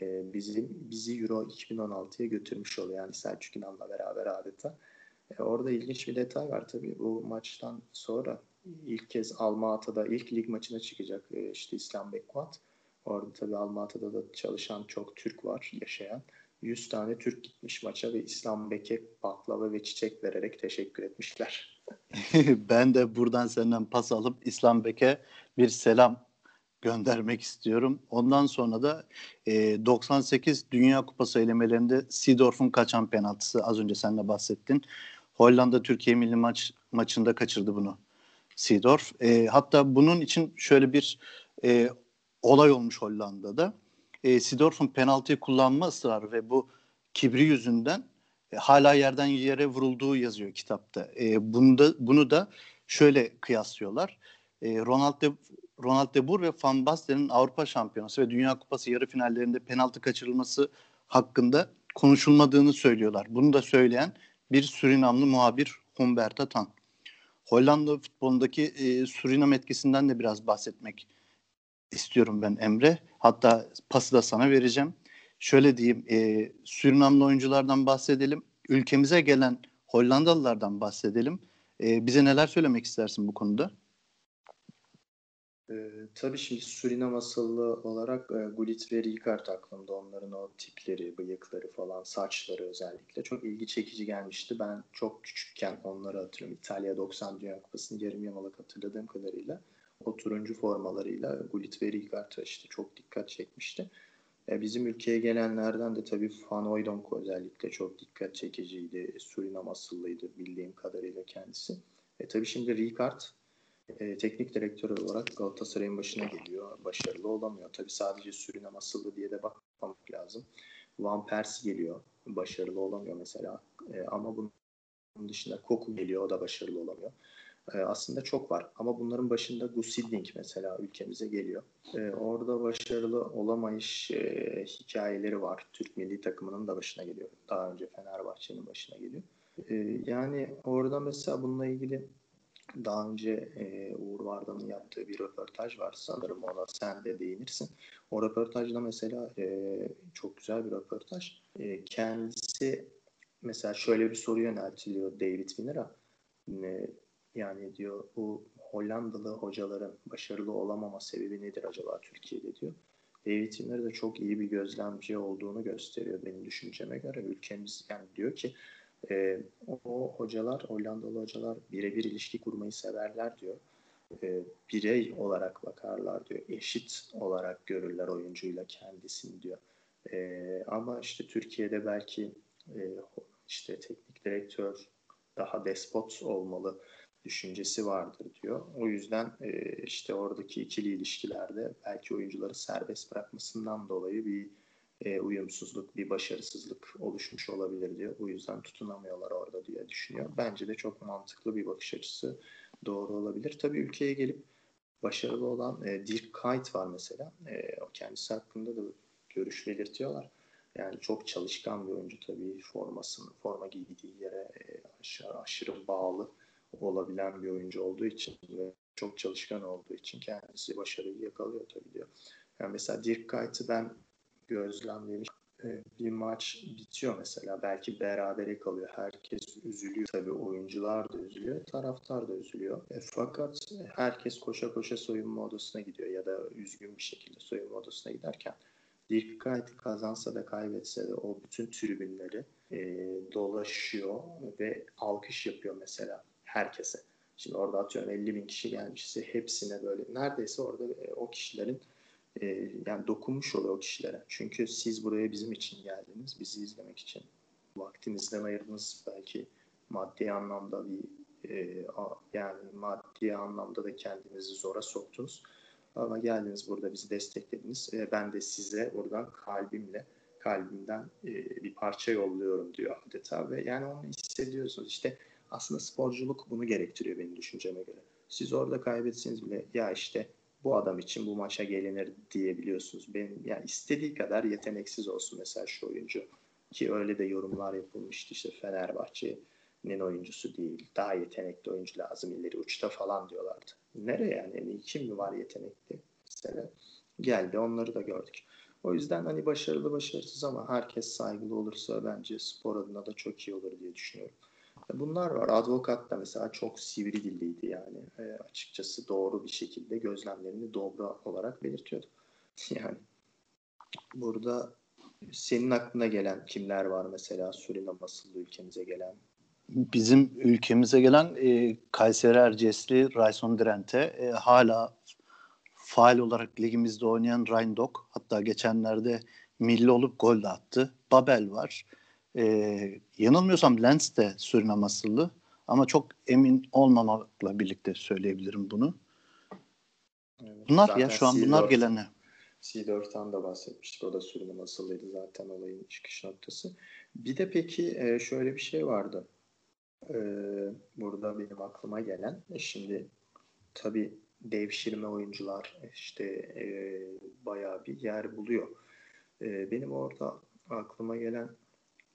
e, bizim bizi Euro 2016'ya götürmüş oluyor. Yani Selçuk İnan'la beraber adeta. E, orada ilginç bir detay var tabii. Bu maçtan sonra ilk kez Alma-Ata'da ilk lig maçına çıkacak e, işte İslam Bekvat. Orada tabii Alma-Ata'da da çalışan çok Türk var yaşayan. 100 tane Türk gitmiş maça ve İslam Bek'e baklava ve çiçek vererek teşekkür etmişler. ben de buradan senden pas alıp İslam Bek'e bir selam göndermek istiyorum. Ondan sonra da e, 98 Dünya Kupası elemelerinde Seedorf'un kaçan penaltısı az önce sen de bahsettin. Hollanda Türkiye milli maç maçında kaçırdı bunu Seedorf. E, hatta bunun için şöyle bir e, olay olmuş Hollanda'da. E, Seedorf'un penaltıyı kullanma ısrarı ve bu kibri yüzünden hala yerden yere vurulduğu yazıyor kitapta. E, bunu da bunu da şöyle kıyaslıyorlar. E, Ronald de Ronald de Boer ve Van Basten'in Avrupa Şampiyonası ve Dünya Kupası yarı finallerinde penaltı kaçırılması hakkında konuşulmadığını söylüyorlar. Bunu da söyleyen bir Surinamlı muhabir Humberto Tan. Hollanda futbolundaki e, Surinam etkisinden de biraz bahsetmek istiyorum ben Emre. Hatta pası da sana vereceğim. Şöyle diyeyim, e, Surinamlı oyunculardan bahsedelim. Ülkemize gelen Hollandalılardan bahsedelim. E, bize neler söylemek istersin bu konuda? Ee, tabii şimdi Surinam asıllı olarak e, Gullit ve Ricard aklımda. Onların o tipleri, bıyıkları falan, saçları özellikle çok ilgi çekici gelmişti. Ben çok küçükken onları hatırlıyorum. İtalya 90 Dünya Kupası'nı yarım yamalak hatırladığım kadarıyla o turuncu formalarıyla Gullit ve Ricard işte çok dikkat çekmişti. E, bizim ülkeye gelenlerden de tabii Van Hooijdonk özellikle çok dikkat çekiciydi. Surinam asıllıydı bildiğim kadarıyla kendisi. E tabii şimdi Ricard e, teknik direktör olarak Galatasaray'ın başına geliyor. Başarılı olamıyor. Tabii sadece Surinam asıllı diye de bakmamak lazım. Van Persie geliyor. Başarılı olamıyor mesela. E, ama bunun dışında Koku geliyor. O da başarılı olamıyor. E, aslında çok var. Ama bunların başında Gus Hiddink mesela ülkemize geliyor. E, orada başarılı olamayış e, hikayeleri var. Türk milli takımının da başına geliyor. Daha önce Fenerbahçe'nin başına geliyor. E, yani orada mesela bununla ilgili daha önce e, Uğur Vardan'ın yaptığı bir röportaj var. Sanırım ona sen de değinirsin. O röportajda mesela e, çok güzel bir röportaj. E, kendisi mesela şöyle bir soru yöneltiliyor David Winner'a. E, yani diyor bu Hollandalı hocaların başarılı olamama sebebi nedir acaba Türkiye'de diyor. David Winner de çok iyi bir gözlemci olduğunu gösteriyor benim düşünceme göre. Ülkemiz yani diyor ki e, o hocalar, Hollandalı hocalar birebir ilişki kurmayı severler diyor. E, birey olarak bakarlar diyor. Eşit olarak görürler oyuncuyla kendisini diyor. E, ama işte Türkiye'de belki e, işte teknik direktör daha despot olmalı düşüncesi vardır diyor. O yüzden e, işte oradaki ikili ilişkilerde belki oyuncuları serbest bırakmasından dolayı bir e, uyumsuzluk, bir başarısızlık oluşmuş olabilir diyor. Bu yüzden tutunamıyorlar orada diye düşünüyor. Bence de çok mantıklı bir bakış açısı doğru olabilir. Tabii ülkeye gelip başarılı olan e, Dirk Kuyt var mesela. O kendisi hakkında da görüş belirtiyorlar. Yani çok çalışkan bir oyuncu tabii formasını, forma giydiği yere aşırı, aşırı bağlı olabilen bir oyuncu olduğu için ve çok çalışkan olduğu için kendisi başarıyı yakalıyor tabii diyor. Yani mesela Dirk Kuyt'ı ben gözlemlemiş. E, bir maç bitiyor mesela belki berabere kalıyor. Herkes üzülüyor. Tabii oyuncular da üzülüyor, taraftar da üzülüyor. E, fakat herkes koşa koşa soyunma odasına gidiyor ya da üzgün bir şekilde soyunma odasına giderken Dirk Kuyt kazansa da kaybetse de o bütün tribünleri e, dolaşıyor ve alkış yapıyor mesela herkese. Şimdi orada atıyorum 50 bin kişi gelmişse hepsine böyle neredeyse orada e, o kişilerin e, yani dokunmuş oluyor o kişilere. Çünkü siz buraya bizim için geldiniz, bizi izlemek için. Vaktinizden ayırdınız belki maddi anlamda bir e, yani maddi anlamda da kendinizi zora soktunuz. Ama geldiniz burada bizi desteklediniz. Ben de size buradan kalbimle kalbimden bir parça yolluyorum diyor adeta ve yani onu hissediyorsunuz. İşte aslında sporculuk bunu gerektiriyor benim düşünceme göre. Siz orada kaybetseniz bile ya işte bu adam için bu maça gelinir diyebiliyorsunuz. Benim yani istediği kadar yeteneksiz olsun mesela şu oyuncu ki öyle de yorumlar yapılmıştı işte Fenerbahçe'nin oyuncusu değil. Daha yetenekli oyuncu lazım ileri uçta falan diyorlardı. Nereye yani? Kim mi var yetenekli? Mesela geldi onları da gördük. O yüzden hani başarılı başarısız ama herkes saygılı olursa bence spor adına da çok iyi olur diye düşünüyorum. Bunlar var. Advokat da mesela çok sivri dilliydi yani. E, açıkçası doğru bir şekilde gözlemlerini doğru olarak belirtiyordu. Yani burada senin aklına gelen kimler var mesela Surinam asıllı ülkemize gelen? Bizim ülkemize gelen e, Kayseri Erciyesli Rayson Drent'e e, hala faal olarak ligimizde oynayan Reindok hatta geçenlerde milli olup gol de attı. Babel var. E, yanılmıyorsam Lens de Surinam asıllı ama çok emin olmamakla birlikte söyleyebilirim bunu. Evet, bunlar ya şu an C4, bunlar gelene. C4'tan da bahsetmiştik. O da Surinam asıllıydı zaten olayın çıkış noktası. Bir de peki e, şöyle bir şey vardı. E, burada benim aklıma gelen. E, şimdi tabii devşirme oyuncular işte e, bayağı bir yer buluyor. E, benim orada aklıma gelen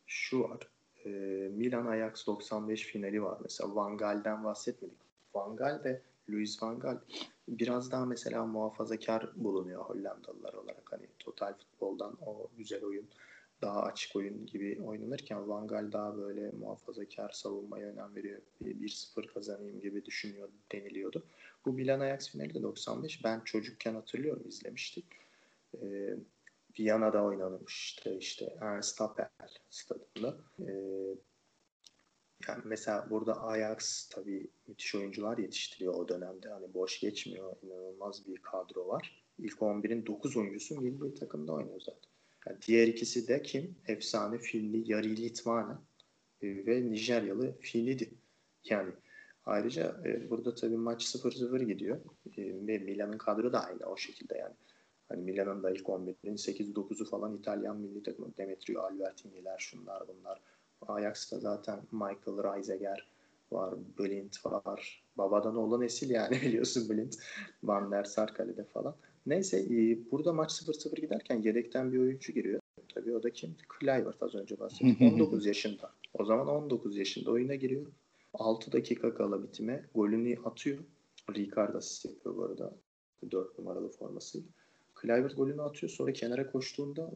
şu var. E, Milan Ajax 95 finali var. Mesela Van Gaal'den bahsetmedik. Van Gaal ve Louis Van Gaal biraz daha mesela muhafazakar bulunuyor Hollandalılar olarak. Hani total futboldan o güzel oyun daha açık oyun gibi oynanırken Van Gaal daha böyle muhafazakar savunmaya önem veriyor. 1-0 kazanayım gibi düşünüyor deniliyordu. Bu Milan Ajax finali de 95. Ben çocukken hatırlıyorum izlemiştik. Ee, Viyana'da oynanmıştı işte Ernst Happel stadında. Ee, yani mesela burada Ajax tabii müthiş oyuncular yetiştiriyor o dönemde. Hani boş geçmiyor. inanılmaz bir kadro var. İlk 11'in 9 oyuncusu milli takımda oynuyor zaten. Yani diğer ikisi de kim? Efsane Filli, Yari Litmanen e, ve Nijeryalı Filidi. Yani ayrıca e, burada tabii maç 0-0 gidiyor. E, ve Milan'ın kadro da aynı o şekilde yani. Hani Milan'ın da ilk 11'in 8-9'u falan İtalyan milli takımı. Demetrio Albertini'ler şunlar bunlar. Ajax'ta zaten Michael Reiseger var, Blind var. Babadan olan nesil yani biliyorsun Blind. Van der Sar kalede falan. Neyse e, burada maç 0-0 giderken yedekten bir oyuncu giriyor. Tabii o da kim? Kluivert az önce bahsettim. 19 yaşında. O zaman 19 yaşında oyuna giriyor. 6 dakika kala bitime golünü atıyor. Ricardo asist yapıyor bu arada. 4 numaralı formasıyla. Kluivert golünü atıyor. Sonra kenara koştuğunda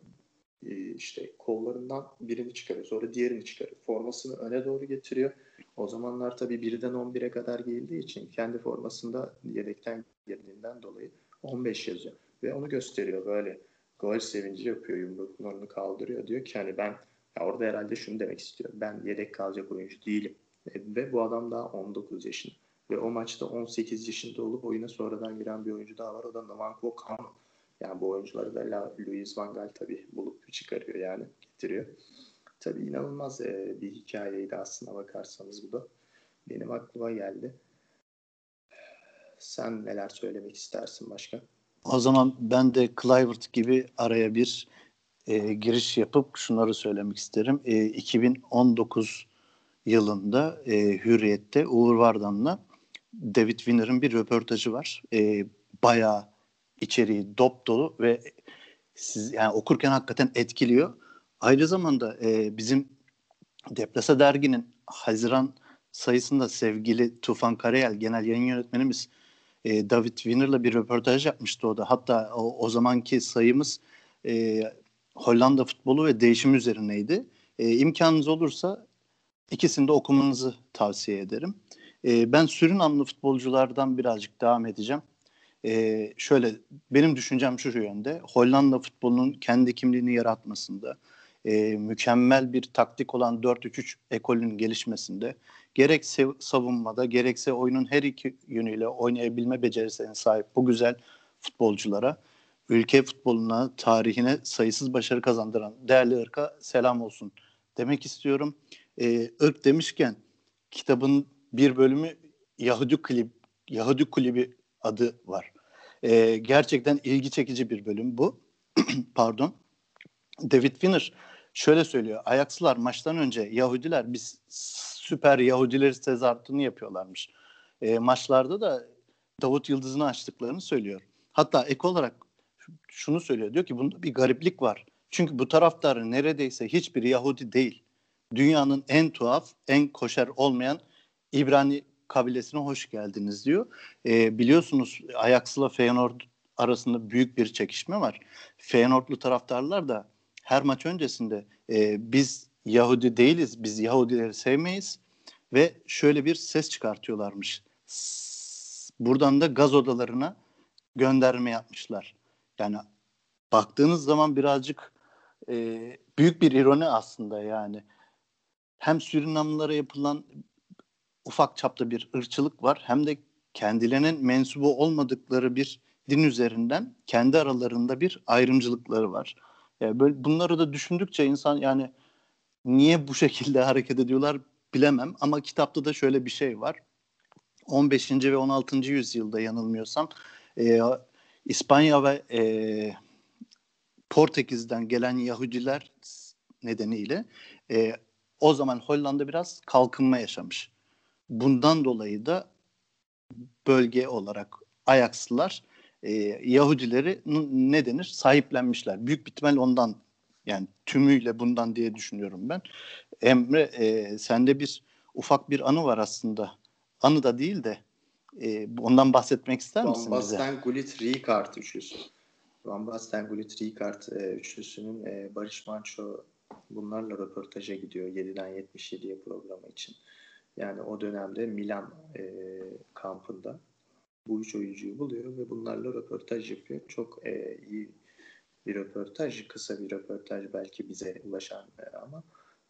e, işte kollarından birini çıkarıyor. Sonra diğerini çıkarıyor. Formasını öne doğru getiriyor. O zamanlar tabii birden 11'e kadar giyildiği için kendi formasında yedekten girdiğinden dolayı 15 yazıyor. Ve onu gösteriyor böyle gol sevinci yapıyor yumruklarını kaldırıyor. Diyor ki hani ben ya orada herhalde şunu demek istiyor. Ben yedek kalacak oyuncu değilim. E, ve bu adam daha 19 yaşında. Ve o maçta 18 yaşında olup oyuna sonradan giren bir oyuncu daha var. O da Nwankwo Kanu. Yani bu oyuncuları da Luis Van Gaal tabii bulup çıkarıyor yani getiriyor. Tabii inanılmaz e, bir hikayeydi aslına bakarsanız bu da. Benim aklıma geldi. Sen neler söylemek istersin başka? O zaman ben de Clivert gibi araya bir e, giriş yapıp şunları söylemek isterim. E, 2019 yılında e, Hürriyet'te Uğur Vardan'la David Winner'ın bir röportajı var. E, bayağı içeriği dop dolu ve siz yani okurken hakikaten etkiliyor. Aynı zamanda e, bizim Deplasa derginin Haziran sayısında sevgili Tufan Karayel genel yayın yönetmenimiz e, David Winner'la bir röportaj yapmıştı o da. Hatta o, o zamanki sayımız e, Hollanda futbolu ve değişim üzerineydi. E, imkanınız olursa ikisini de okumanızı tavsiye ederim. E, ben Surinamlı futbolculardan birazcık devam edeceğim. E, şöyle benim düşüncem şu yönde. Hollanda futbolunun kendi kimliğini yaratmasında, e, mükemmel bir taktik olan 4-3-3 ekolünün gelişmesinde gerek savunmada gerekse oyunun her iki yönüyle oynayabilme becerisine sahip bu güzel futbolculara ülke futboluna, tarihine sayısız başarı kazandıran değerli ırka selam olsun demek istiyorum. Ee, ırk demişken kitabın bir bölümü Yahudi Kulübü, Yahudi Kulübü adı var. Ee, gerçekten ilgi çekici bir bölüm bu. Pardon. David Winner şöyle söylüyor. Ajax'lar maçtan önce Yahudiler biz süper Yahudileri tezahüratını yapıyorlarmış. E, maçlarda da Davut Yıldız'ını açtıklarını söylüyor. Hatta ek olarak şunu söylüyor. Diyor ki bunda bir gariplik var. Çünkü bu taraftarın neredeyse hiçbir Yahudi değil. Dünyanın en tuhaf, en koşer olmayan İbrani kabilesine hoş geldiniz diyor. E, biliyorsunuz Ajax'la Feyenoord arasında büyük bir çekişme var. Feyenoordlu taraftarlar da her maç öncesinde e, biz Yahudi değiliz, biz Yahudileri sevmeyiz ve şöyle bir ses çıkartıyorlarmış. Buradan da gaz odalarına gönderme yapmışlar. Yani baktığınız zaman birazcık e, büyük bir ironi aslında yani. Hem Surinamlılara yapılan ufak çapta bir ırkçılık var hem de kendilerinin mensubu olmadıkları bir din üzerinden kendi aralarında bir ayrımcılıkları var. Yani böyle bunları da düşündükçe insan yani niye bu şekilde hareket ediyorlar bilemem ama kitapta da şöyle bir şey var. 15. ve 16. yüzyılda yanılmıyorsam e, İspanya ve e, Portekiz'den gelen Yahudiler nedeniyle e, o zaman Hollanda biraz kalkınma yaşamış. Bundan dolayı da bölge olarak Ajaxlılar e, Yahudileri ne denir sahiplenmişler. Büyük bir ihtimal ondan yani tümüyle bundan diye düşünüyorum ben. Emre e, sende bir ufak bir anı var aslında. Anı da değil de E, ondan bahsetmek ister Van misin bize? Van Basten, Gullit, Ricard üçlüsü. Van Basten, Gullit, Ricard e, üçlüsünün e, Barış Manço bunlarla röportaja gidiyor 7'den 77'ye programı için. Yani o dönemde Milan e, kampında bu üç oyuncuyu buluyor ve bunlarla röportaj yapıyor. Çok e, iyi bir röportaj, kısa bir röportaj belki bize ulaşan e, ama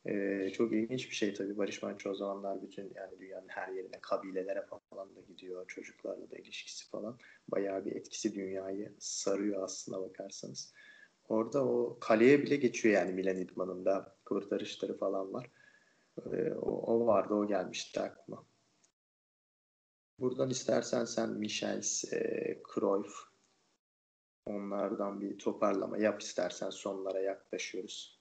e, çok ilginç bir şey tabii. Barış Manço o zamanlar bütün yani dünyanın her yerine, kabilelere falan da gidiyor. Çocuklarla da ilişkisi falan. Bayağı bir etkisi dünyayı sarıyor aslına bakarsanız. Orada o kaleye bile geçiyor yani Milan idmanında. Kurtarışları falan var. E, o, o vardı, o gelmişti aklıma. Buradan istersen sen Michels, e, Cruyff onlardan bir toparlama yap istersen sonlara yaklaşıyoruz.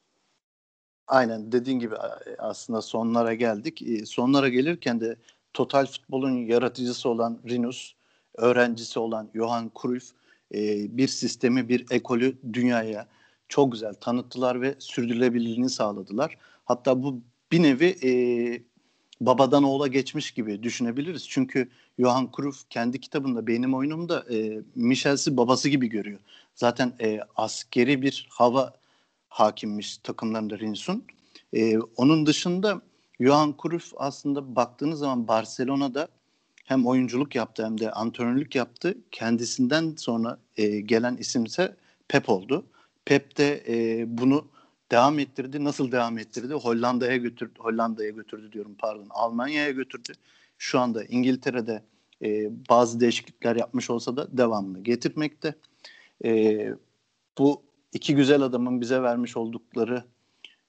Aynen dediğin gibi aslında sonlara geldik. E, sonlara gelirken de total futbolun yaratıcısı olan Rinus, öğrencisi olan Johan Cruyff e, bir sistemi, bir ekolü dünyaya çok güzel tanıttılar ve sürdürülebilirliğini sağladılar. Hatta bu bir nevi e, babadan oğula geçmiş gibi düşünebiliriz. Çünkü Johan Cruyff kendi kitabında benim oyunumda e, Michelsi babası gibi görüyor. Zaten e, askeri bir hava hakimmiş takımlarında Rins'un. E, onun dışında Johan Cruyff aslında baktığınız zaman Barcelona'da hem oyunculuk yaptı hem de antrenörlük yaptı. Kendisinden sonra e, gelen isimse Pep oldu. Pep de e, bunu devam ettirdi. Nasıl devam ettirdi? Hollanda'ya götürdü. Hollanda'ya götürdü diyorum pardon. Almanya'ya götürdü. Şu anda İngiltere'de e, bazı değişiklikler yapmış olsa da devamını getirmekte. E, bu iki güzel adamın bize vermiş oldukları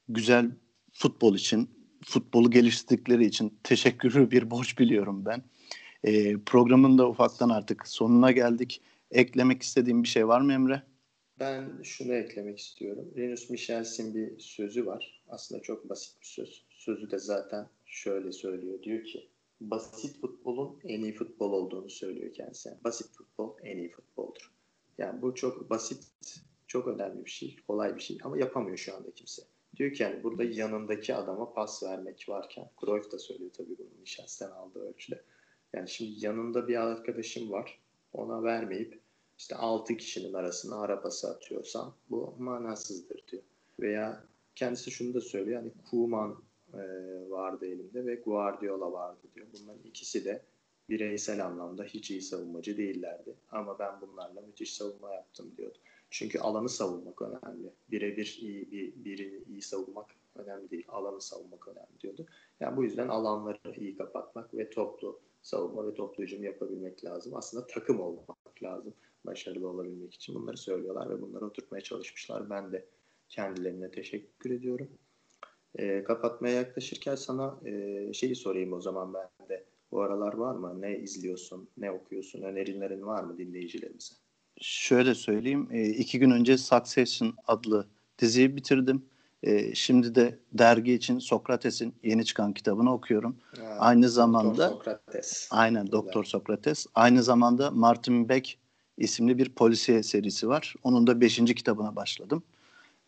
güzel futbol için, futbolu geliştirdikleri için teşekkürü bir borç biliyorum ben. E, programın da ufaktan artık sonuna geldik. Eklemek istediğim bir şey var mı Emre? Ben şunu eklemek istiyorum. Renus Michels'in bir sözü var. Aslında çok basit bir söz. Sözü de zaten şöyle söylüyor. Diyor ki basit futbolun en iyi futbol olduğunu söylüyor kendisi. basit futbol en iyi futboldur. Yani bu çok basit, çok önemli bir şey, kolay bir şey ama yapamıyor şu anda kimse. Diyor ki yani burada yanındaki adama pas vermek varken, Cruyff da söylüyor tabii bunu Michel'den aldığı ölçüde. Yani şimdi yanında bir arkadaşım var, ona vermeyip işte 6 kişinin arasına arabası atıyorsam bu manasızdır diyor. Veya kendisi şunu da söylüyor hani Kuman e, vardı elimde ve Guardiola vardı diyor. Bunların ikisi de bireysel anlamda hiç iyi savunmacı değillerdi. Ama ben bunlarla müthiş savunma yaptım diyordu. Çünkü alanı savunmak önemli. Birebir iyi bir birini iyi savunmak önemli değil. Alanı savunmak önemli diyordu. Yani bu yüzden alanları iyi kapatmak ve toplu savunma ve toplu hücum yapabilmek lazım. Aslında takım olmak lazım başarılı olabilmek için bunları söylüyorlar ve bunları oturtmaya çalışmışlar. Ben de kendilerine teşekkür ediyorum. E, kapatmaya yaklaşırken sana e, şeyi sorayım o zaman ben de. Bu aralar var mı? Ne izliyorsun? Ne okuyorsun? Önerilerin var mı dinleyicilerimize? Şöyle söyleyeyim. E, iki gün önce Succession adlı diziyi bitirdim. E, şimdi de dergi için Sokrates'in yeni çıkan kitabını okuyorum. Ha, aynı zamanda Doktor Sokrates. Aynen Doktor Sokrates. Aynı zamanda Martin Beck isimli bir polisiye serisi var. Onun da beşinci kitabına başladım.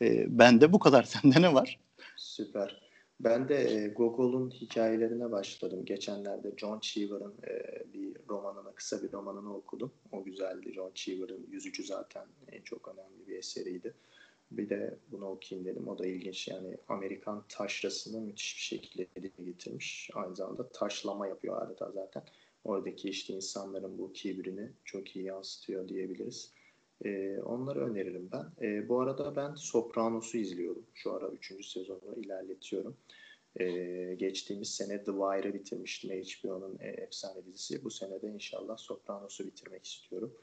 E, ben de bu kadar. Sende ne var? Süper. Ben de e, Gogol'un hikayelerine başladım. Geçenlerde John Cheever'ın e, bir romanını, kısa bir romanını okudum. O güzeldi. John Cheever'ın Yüzücü zaten en çok önemli bir eseriydi. Bir de bunu okuyayım dedim. O da ilginç. Yani Amerikan taşrasını müthiş bir şekilde getirmiş. Aynı zamanda taşlama yapıyor adeta zaten oradaki işte insanların bu kibrini çok iyi yansıtıyor diyebiliriz. E, onları öneririm ben. E, bu arada ben Sopranos'u izliyorum. Şu ara 3. sezonu ilerletiyorum. E, geçtiğimiz sene The Wire'ı bitirmiştim. HBO'nun e, efsane dizisi. Bu sene de inşallah Sopranos'u bitirmek istiyorum.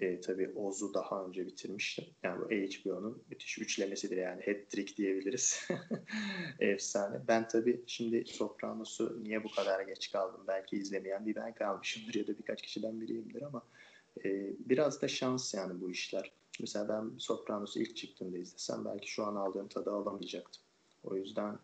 E, tabii Oz'u daha önce bitirmiştim. Yani bu HBO'nun müthiş üçlemesidir yani hat-trick diyebiliriz. Efsane. Ben tabii şimdi Sopranos'u niye bu kadar geç kaldım? Belki izlemeyen bir ben kalmışımdır ya da birkaç kişiden biriyimdir ama e, biraz da şans yani bu işler. Mesela ben Sopranos'u ilk çıktığında izlesem belki şu an aldığım tadı alamayacaktım. O yüzden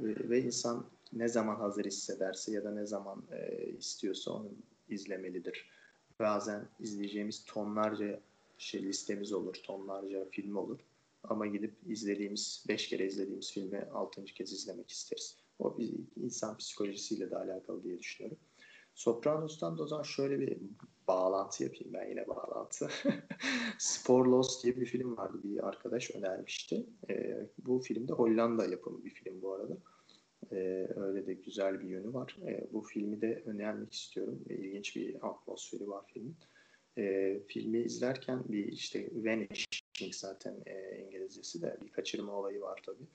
ve, ve insan ne zaman hazır hissederse ya da ne zaman e, istiyorsa onu izlemelidir bazen izleyeceğimiz tonlarca şey listemiz olur, tonlarca film olur. Ama gidip izlediğimiz, beş kere izlediğimiz filmi altıncı kez izlemek isteriz. O bir insan psikolojisiyle de alakalı diye düşünüyorum. Sopranos'tan da o zaman şöyle bir bağlantı yapayım ben yine bağlantı. Spor Lost diye bir film vardı bir arkadaş önermişti. E, bu filmde Hollanda yapımı bir film bu arada. E, öyle de güzel bir yönü var. E, bu filmi de önermek istiyorum. E, ilginç bir atmosferi var filmin. E, filmi izlerken bir işte Vanishing zaten e, İngilizcesi de bir kaçırma olayı var tabii.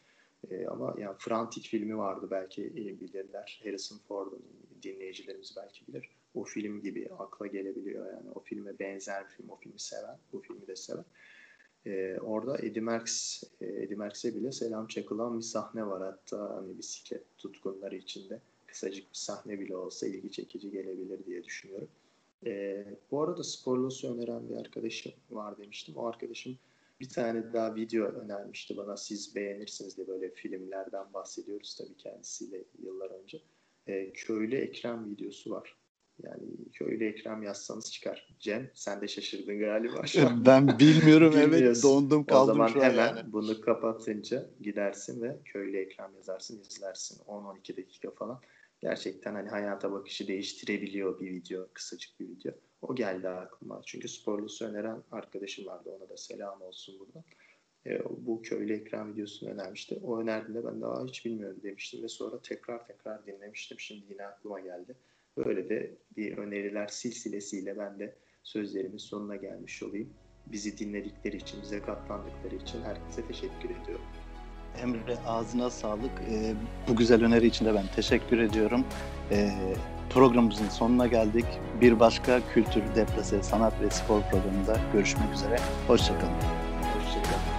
E, ama yani Frantic filmi vardı belki e, bilirler. Harrison Ford'un dinleyicilerimiz belki bilir. O film gibi akla gelebiliyor yani. O filme benzer bir film. O filmi seven, bu filmi de seven. E, orada Eddie Merckx, e, Eddie Merckx'e bile selam çakılan bir sahne var. Hatta hani bisiklet tutkunları içinde kısacık bir sahne bile olsa ilgi çekici gelebilir diye düşünüyorum. E, bu arada Sporlos'u öneren bir arkadaşım var demiştim. O arkadaşım bir tane daha video önermişti bana. Siz beğenirsiniz diye böyle filmlerden bahsediyoruz tabii kendisiyle yıllar önce. E, Köylü Ekrem videosu var. Yani Köylü Ekrem yazsanız çıkar. Cem sen de şaşırdın galiba şu an. Ben bilmiyorum evet dondum kaldım o zaman şu an hemen yani. bunu kapatınca gidersin ve Köylü Ekrem yazarsın izlersin. 10-12 dakika falan. Gerçekten hani hayata bakışı değiştirebiliyor bir video. Kısacık bir video. O geldi aklıma. Çünkü sporlusu öneren arkadaşım vardı. Ona da selam olsun burada. E, bu köylü ekran videosunu önermişti. O önerdiğinde ben daha hiç bilmiyorum demiştim ve sonra tekrar tekrar dinlemiştim. Şimdi yine aklıma geldi. Böyle de bir öneriler silsilesiyle ben de sözlerimin sonuna gelmiş olayım. Bizi dinledikleri için, bize katlandıkları için herkese teşekkür ediyorum. Emre ağzına sağlık. Ee, bu güzel öneri için de ben teşekkür ediyorum. Ee, programımızın sonuna geldik. Bir başka kültür, deplase, sanat ve spor programında görüşmek üzere. Hoşçakalın. Hoşçakalın.